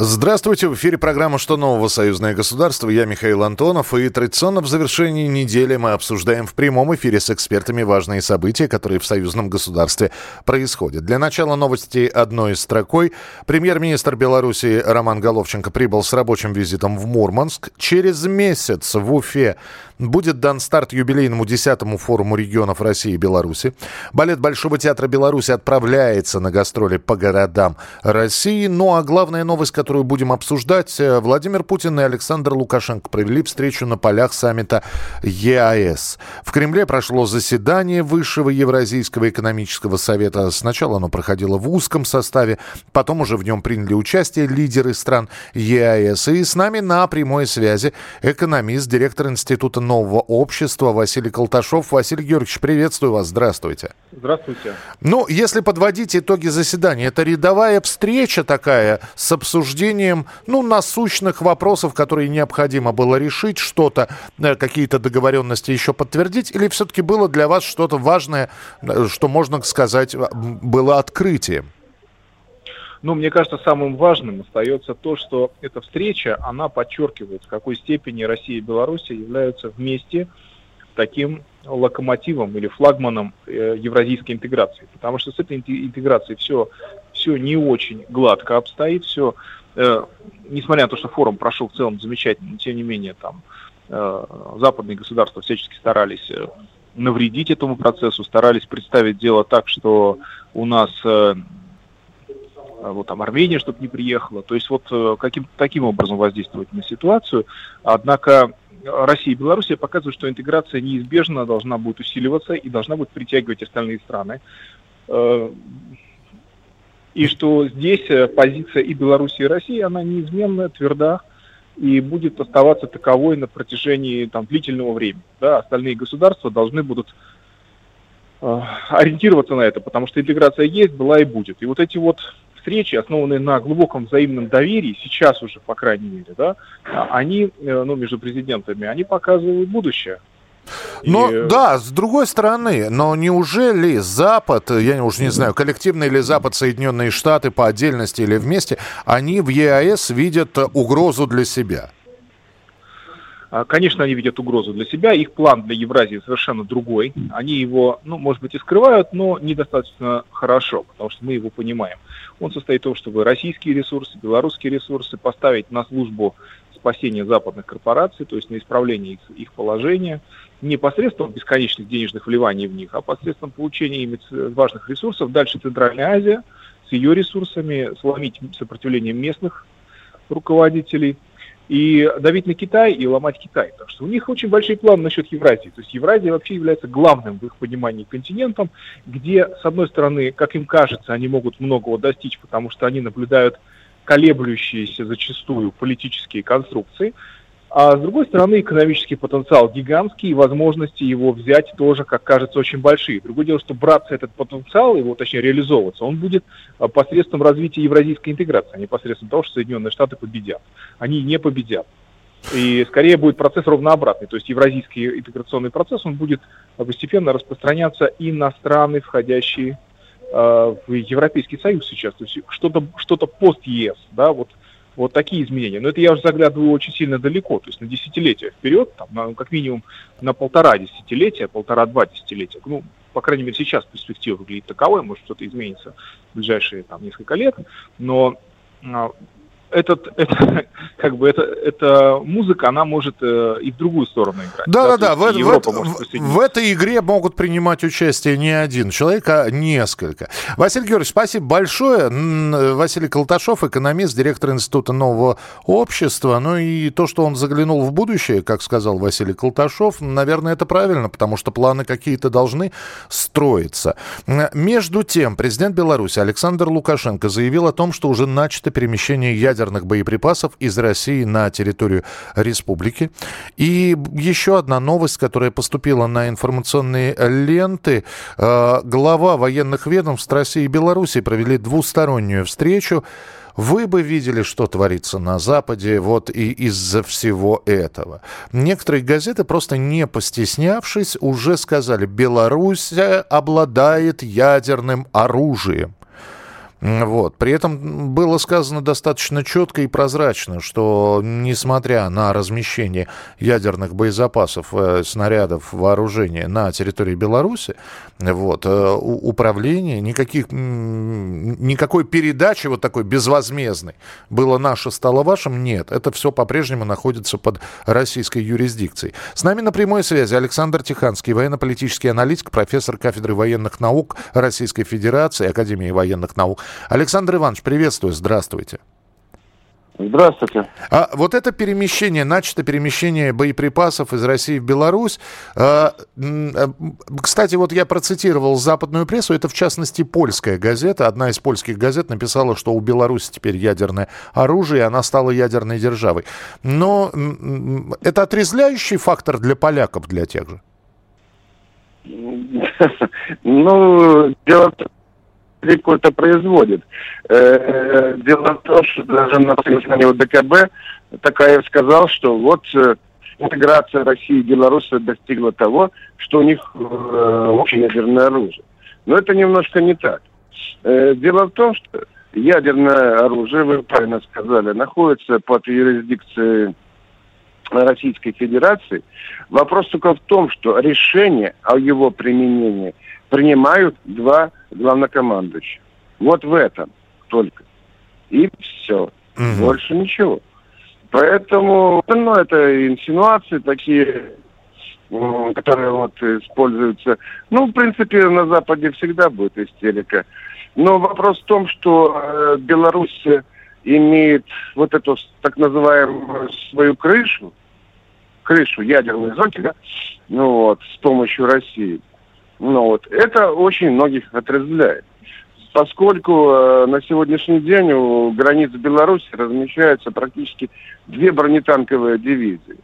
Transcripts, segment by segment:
Здравствуйте, в эфире программа «Что нового? Союзное государство». Я Михаил Антонов, и традиционно в завершении недели мы обсуждаем в прямом эфире с экспертами важные события, которые в союзном государстве происходят. Для начала новости одной строкой. Премьер-министр Беларуси Роман Головченко прибыл с рабочим визитом в Мурманск. Через месяц в Уфе будет дан старт юбилейному 10-му форуму регионов России и Беларуси. Балет Большого театра Беларуси отправляется на гастроли по городам России. Ну а главная новость, которую будем обсуждать, э, Владимир Путин и Александр Лукашенко провели встречу на полях саммита ЕАЭС. В Кремле прошло заседание Высшего Евразийского экономического совета. Сначала оно проходило в узком составе, потом уже в нем приняли участие лидеры стран ЕАЭС. И с нами на прямой связи экономист, директор Института нового общества Василий Колташов. Василий Георгиевич, приветствую вас. Здравствуйте. Здравствуйте. Ну, если подводить итоги заседания, это рядовая встреча такая с обсуждением обсуждением, ну, насущных вопросов, которые необходимо было решить, что-то, э, какие-то договоренности еще подтвердить, или все-таки было для вас что-то важное, э, что, можно сказать, было открытием? Ну, мне кажется, самым важным остается то, что эта встреча, она подчеркивает, в какой степени Россия и Беларусь являются вместе таким локомотивом или флагманом э, евразийской интеграции. Потому что с этой интеграцией все, все не очень гладко обстоит, все э, несмотря на то, что форум прошел в целом замечательно, тем не менее там э, западные государства всячески старались э, навредить этому процессу, старались представить дело так, что у нас э, вот там Армения, чтобы не приехала. То есть вот э, каким таким образом воздействовать на ситуацию. Однако Россия и Белоруссия показывают, что интеграция неизбежно должна будет усиливаться и должна будет притягивать остальные страны. И что здесь э, позиция и Беларуси, и России, она неизменно тверда и будет оставаться таковой на протяжении там, длительного времени. Да, остальные государства должны будут э, ориентироваться на это, потому что интеграция есть, была и будет. И вот эти вот встречи, основанные на глубоком взаимном доверии, сейчас уже, по крайней мере, да, они, э, ну, между президентами, они показывают будущее. Но и... да, с другой стороны, но неужели Запад, я уже не знаю, коллективный или Запад, Соединенные Штаты по отдельности или вместе, они в ЕАЭС видят угрозу для себя? А, конечно, они видят угрозу для себя. Их план для Евразии совершенно другой. Они его, ну, может быть, и скрывают, но недостаточно хорошо, потому что мы его понимаем. Он состоит в том, чтобы российские ресурсы, белорусские ресурсы поставить на службу спасения западных корпораций, то есть на исправление их, их положения, не посредством бесконечных денежных вливаний в них, а посредством получения ими важных ресурсов. Дальше Центральная Азия с ее ресурсами, сломить сопротивление местных руководителей и давить на Китай и ломать Китай. Так что у них очень большие планы насчет Евразии. То есть Евразия вообще является главным в их понимании континентом, где, с одной стороны, как им кажется, они могут многого достичь, потому что они наблюдают колеблющиеся зачастую политические конструкции, а с другой стороны, экономический потенциал гигантский, и возможности его взять тоже, как кажется, очень большие. Другое дело, что браться этот потенциал, его, точнее, реализовываться, он будет а, посредством развития евразийской интеграции, а не посредством того, что Соединенные Штаты победят. Они не победят. И скорее будет процесс ровно обратный. То есть евразийский интеграционный процесс, он будет постепенно распространяться и на страны, входящие в Европейский Союз сейчас. То есть что-то что пост-ЕС, да, вот вот такие изменения. Но это я уже заглядываю очень сильно далеко, то есть на десятилетия вперед, там, на, как минимум на полтора десятилетия, полтора-два десятилетия. Ну, по крайней мере, сейчас перспектива выглядит таковой, может что-то изменится в ближайшие там, несколько лет, но а, этот, это, как бы, это, эта музыка, она может э, и в другую сторону играть. Да, да, да. В, в, в этой игре могут принимать участие не один человек, а несколько. Василий Георгиевич, спасибо большое. Василий Колташов, экономист, директор Института нового общества. Ну и то, что он заглянул в будущее, как сказал Василий Колташов, наверное, это правильно, потому что планы какие-то должны строиться. Между тем, президент Беларуси Александр Лукашенко заявил о том, что уже начато перемещение ядерных ядерных боеприпасов из России на территорию республики. И еще одна новость, которая поступила на информационные ленты. Э, глава военных ведомств России и Беларуси провели двустороннюю встречу. Вы бы видели, что творится на Западе вот и из-за всего этого. Некоторые газеты, просто не постеснявшись, уже сказали, Беларусь обладает ядерным оружием. Вот. При этом было сказано достаточно четко и прозрачно, что несмотря на размещение ядерных боезапасов, э, снарядов, вооружения на территории Беларуси, вот, э, управление, никаких, никакой передачи вот такой безвозмездной, было наше, стало вашим, нет. Это все по-прежнему находится под российской юрисдикцией. С нами на прямой связи Александр Тиханский, военно-политический аналитик, профессор кафедры военных наук Российской Федерации, Академии военных наук. Александр Иванович, приветствую, здравствуйте. Здравствуйте. А вот это перемещение, начато перемещение боеприпасов из России в Беларусь. А, а, кстати, вот я процитировал западную прессу, это в частности польская газета. Одна из польских газет написала, что у Беларуси теперь ядерное оружие, и она стала ядерной державой. Но это отрезвляющий фактор для поляков, для тех же? Ну, дело в какой-то производит. Э, дело в том, что даже на совещании ДКБ Такаев сказал, что вот э, интеграция России и Беларуси достигла того, что у них э, общее ядерное оружие. Но это немножко не так. Дело в том, что ядерное оружие, вы правильно сказали, находится под юрисдикцией Российской Федерации. Вопрос только в том, что решение о его применении принимают два главнокомандующих. Вот в этом только. И все. Угу. Больше ничего. Поэтому, ну, это инсинуации такие, которые вот используются. Ну, в принципе, на Западе всегда будет истерика. Но вопрос в том, что э, Беларусь имеет вот эту так называемую свою крышу, крышу ядерной зоны, да, ну вот, с помощью России. Ну вот, это очень многих отрезвляет. Поскольку э, на сегодняшний день у границ Беларуси размещаются практически две бронетанковые дивизии.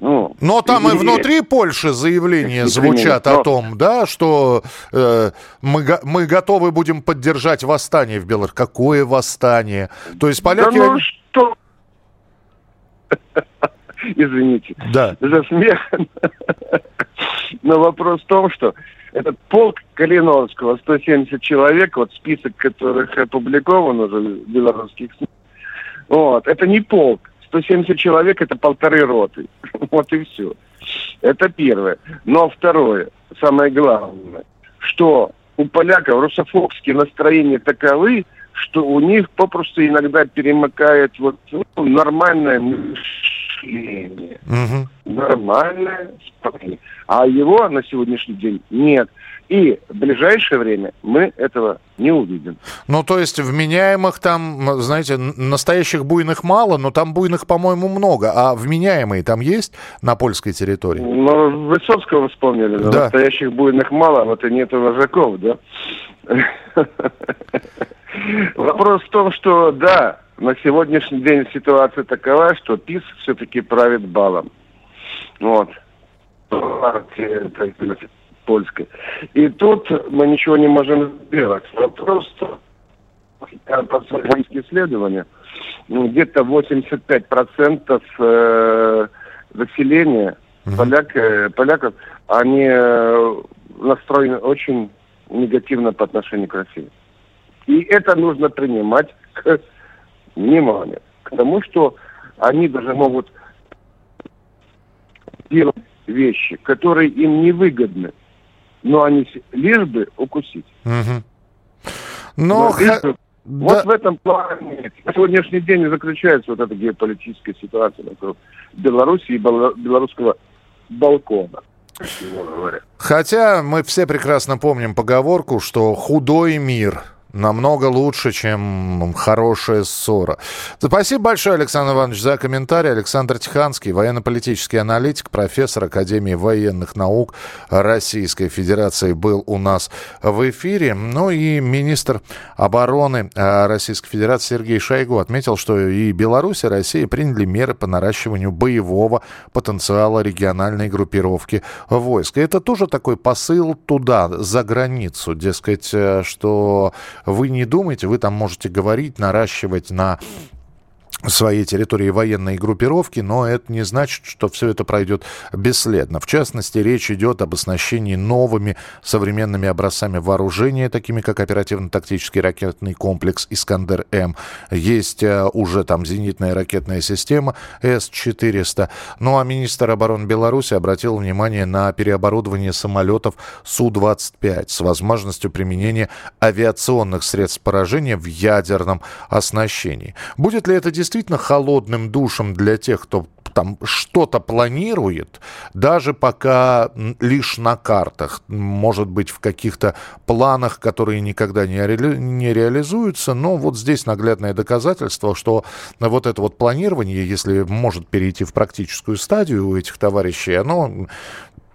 Ну, Но там и, и внутри Польши заявления звучат но... о том, да, что э, мы, мы готовы будем поддержать восстание в Беларуси. Какое восстание? То есть поляки... Да ну что? Извините. Да. За смех. Но вопрос в том, что этот полк Калиновского, 170 человек, вот список которых опубликован уже в белорусских СМИ, вот, это не полк. 170 человек это полторы роты. Вот и все. Это первое. Но второе, самое главное, что у поляков русофобские настроения таковы, что у них попросту иногда перемыкает вот ну, нормальное мышление. Угу. Нормальное спокойное. А его на сегодняшний день нет. И в ближайшее время мы этого не увидим. Ну, то есть вменяемых там, знаете, настоящих буйных мало, но там буйных, по-моему, много. А вменяемые там есть на польской территории? Ну, Высоцкого вспомнили. Да. Настоящих буйных мало, вот и нету вожаков, да? Вопрос в том, что да, на сегодняшний день ситуация такова, что ПИС все-таки правит балом. Вот. Польской. И тут мы ничего не можем сделать. Вопрос по исследования, ну, где-то 85% э, населения поляк, э, поляков, они э, настроены очень негативно по отношению к России. И это нужно принимать к вниманию, к тому, что они даже могут делать вещи, которые им невыгодны но они лишь бы укусить. Угу. Но... но лишь бы... Да. Вот в этом плане на сегодняшний день заключается вот эта геополитическая ситуация вокруг Беларуси и белорусского балкона. Хотя мы все прекрасно помним поговорку, что худой мир намного лучше, чем хорошая ссора. Спасибо большое, Александр Иванович, за комментарий. Александр Тиханский, военно-политический аналитик, профессор Академии военных наук Российской Федерации, был у нас в эфире. Ну и министр обороны э, Российской Федерации Сергей Шойгу отметил, что и Беларусь, и Россия приняли меры по наращиванию боевого потенциала региональной группировки войск. И это тоже такой посыл туда, за границу, дескать, э, что вы не думайте, вы там можете говорить, наращивать на своей территории военной группировки, но это не значит, что все это пройдет бесследно. В частности, речь идет об оснащении новыми современными образцами вооружения, такими как оперативно-тактический ракетный комплекс «Искандер-М». Есть э, уже там зенитная ракетная система С-400. Ну а министр обороны Беларуси обратил внимание на переоборудование самолетов Су-25 с возможностью применения авиационных средств поражения в ядерном оснащении. Будет ли это действительно действительно холодным душем для тех, кто там что-то планирует, даже пока лишь на картах, может быть, в каких-то планах, которые никогда не, ре, не реализуются, но вот здесь наглядное доказательство, что вот это вот планирование, если может перейти в практическую стадию у этих товарищей, оно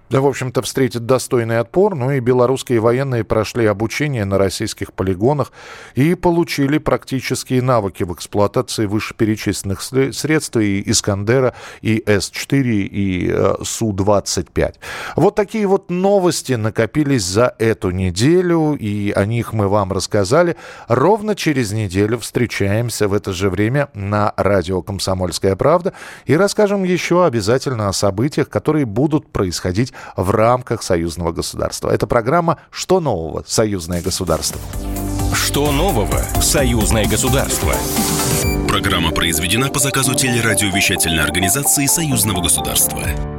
да, в общем-то, встретит достойный отпор. Ну и белорусские военные прошли обучение на российских полигонах и получили практические навыки в эксплуатации вышеперечисленных средств и «Искандера», и С-4, и э, Су-25. Вот такие вот новости накопились за эту неделю, и о них мы вам рассказали. Ровно через неделю встречаемся в это же время на радио «Комсомольская правда» и расскажем еще обязательно о событиях, которые будут происходить в рамках союзного государства. Это программа «Что нового? Союзное государство». Что нового? Союзное государство. Программа произведена по заказу телерадиовещательной организации Союзного государства.